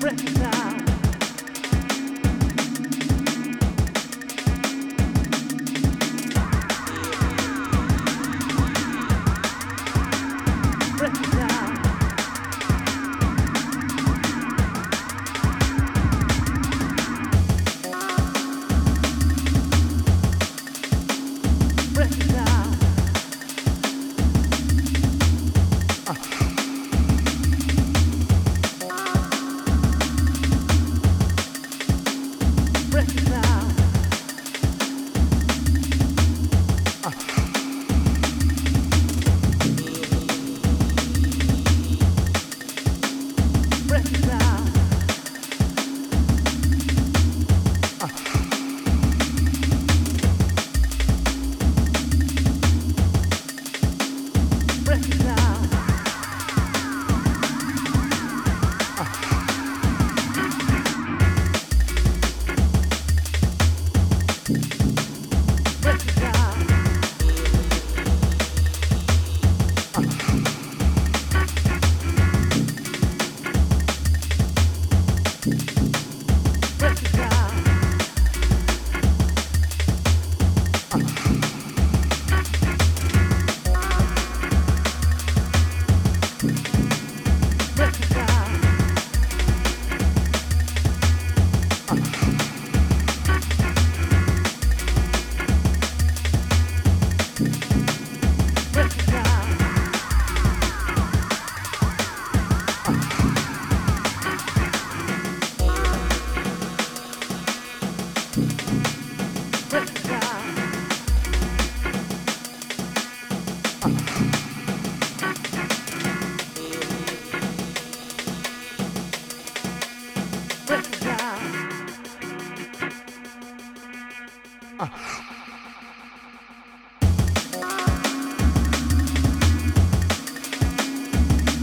Recognize.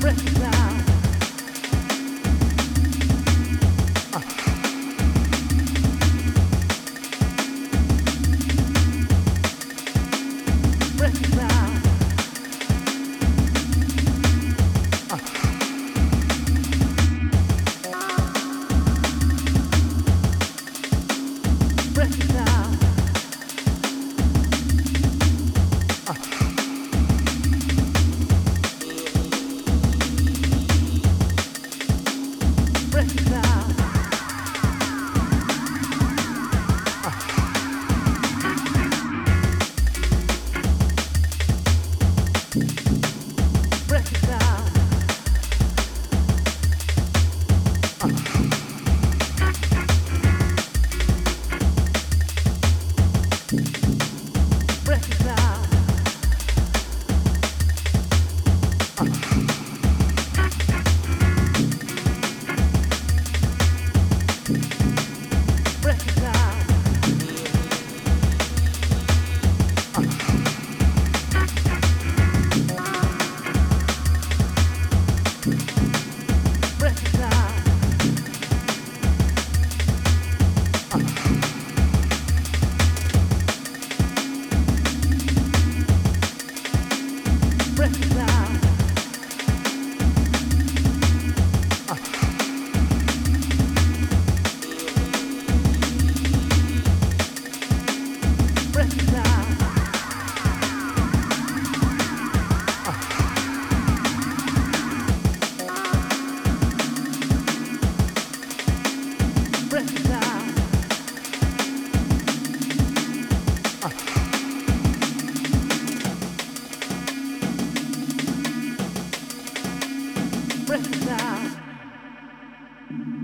recognize. Africa. Mm-hmm.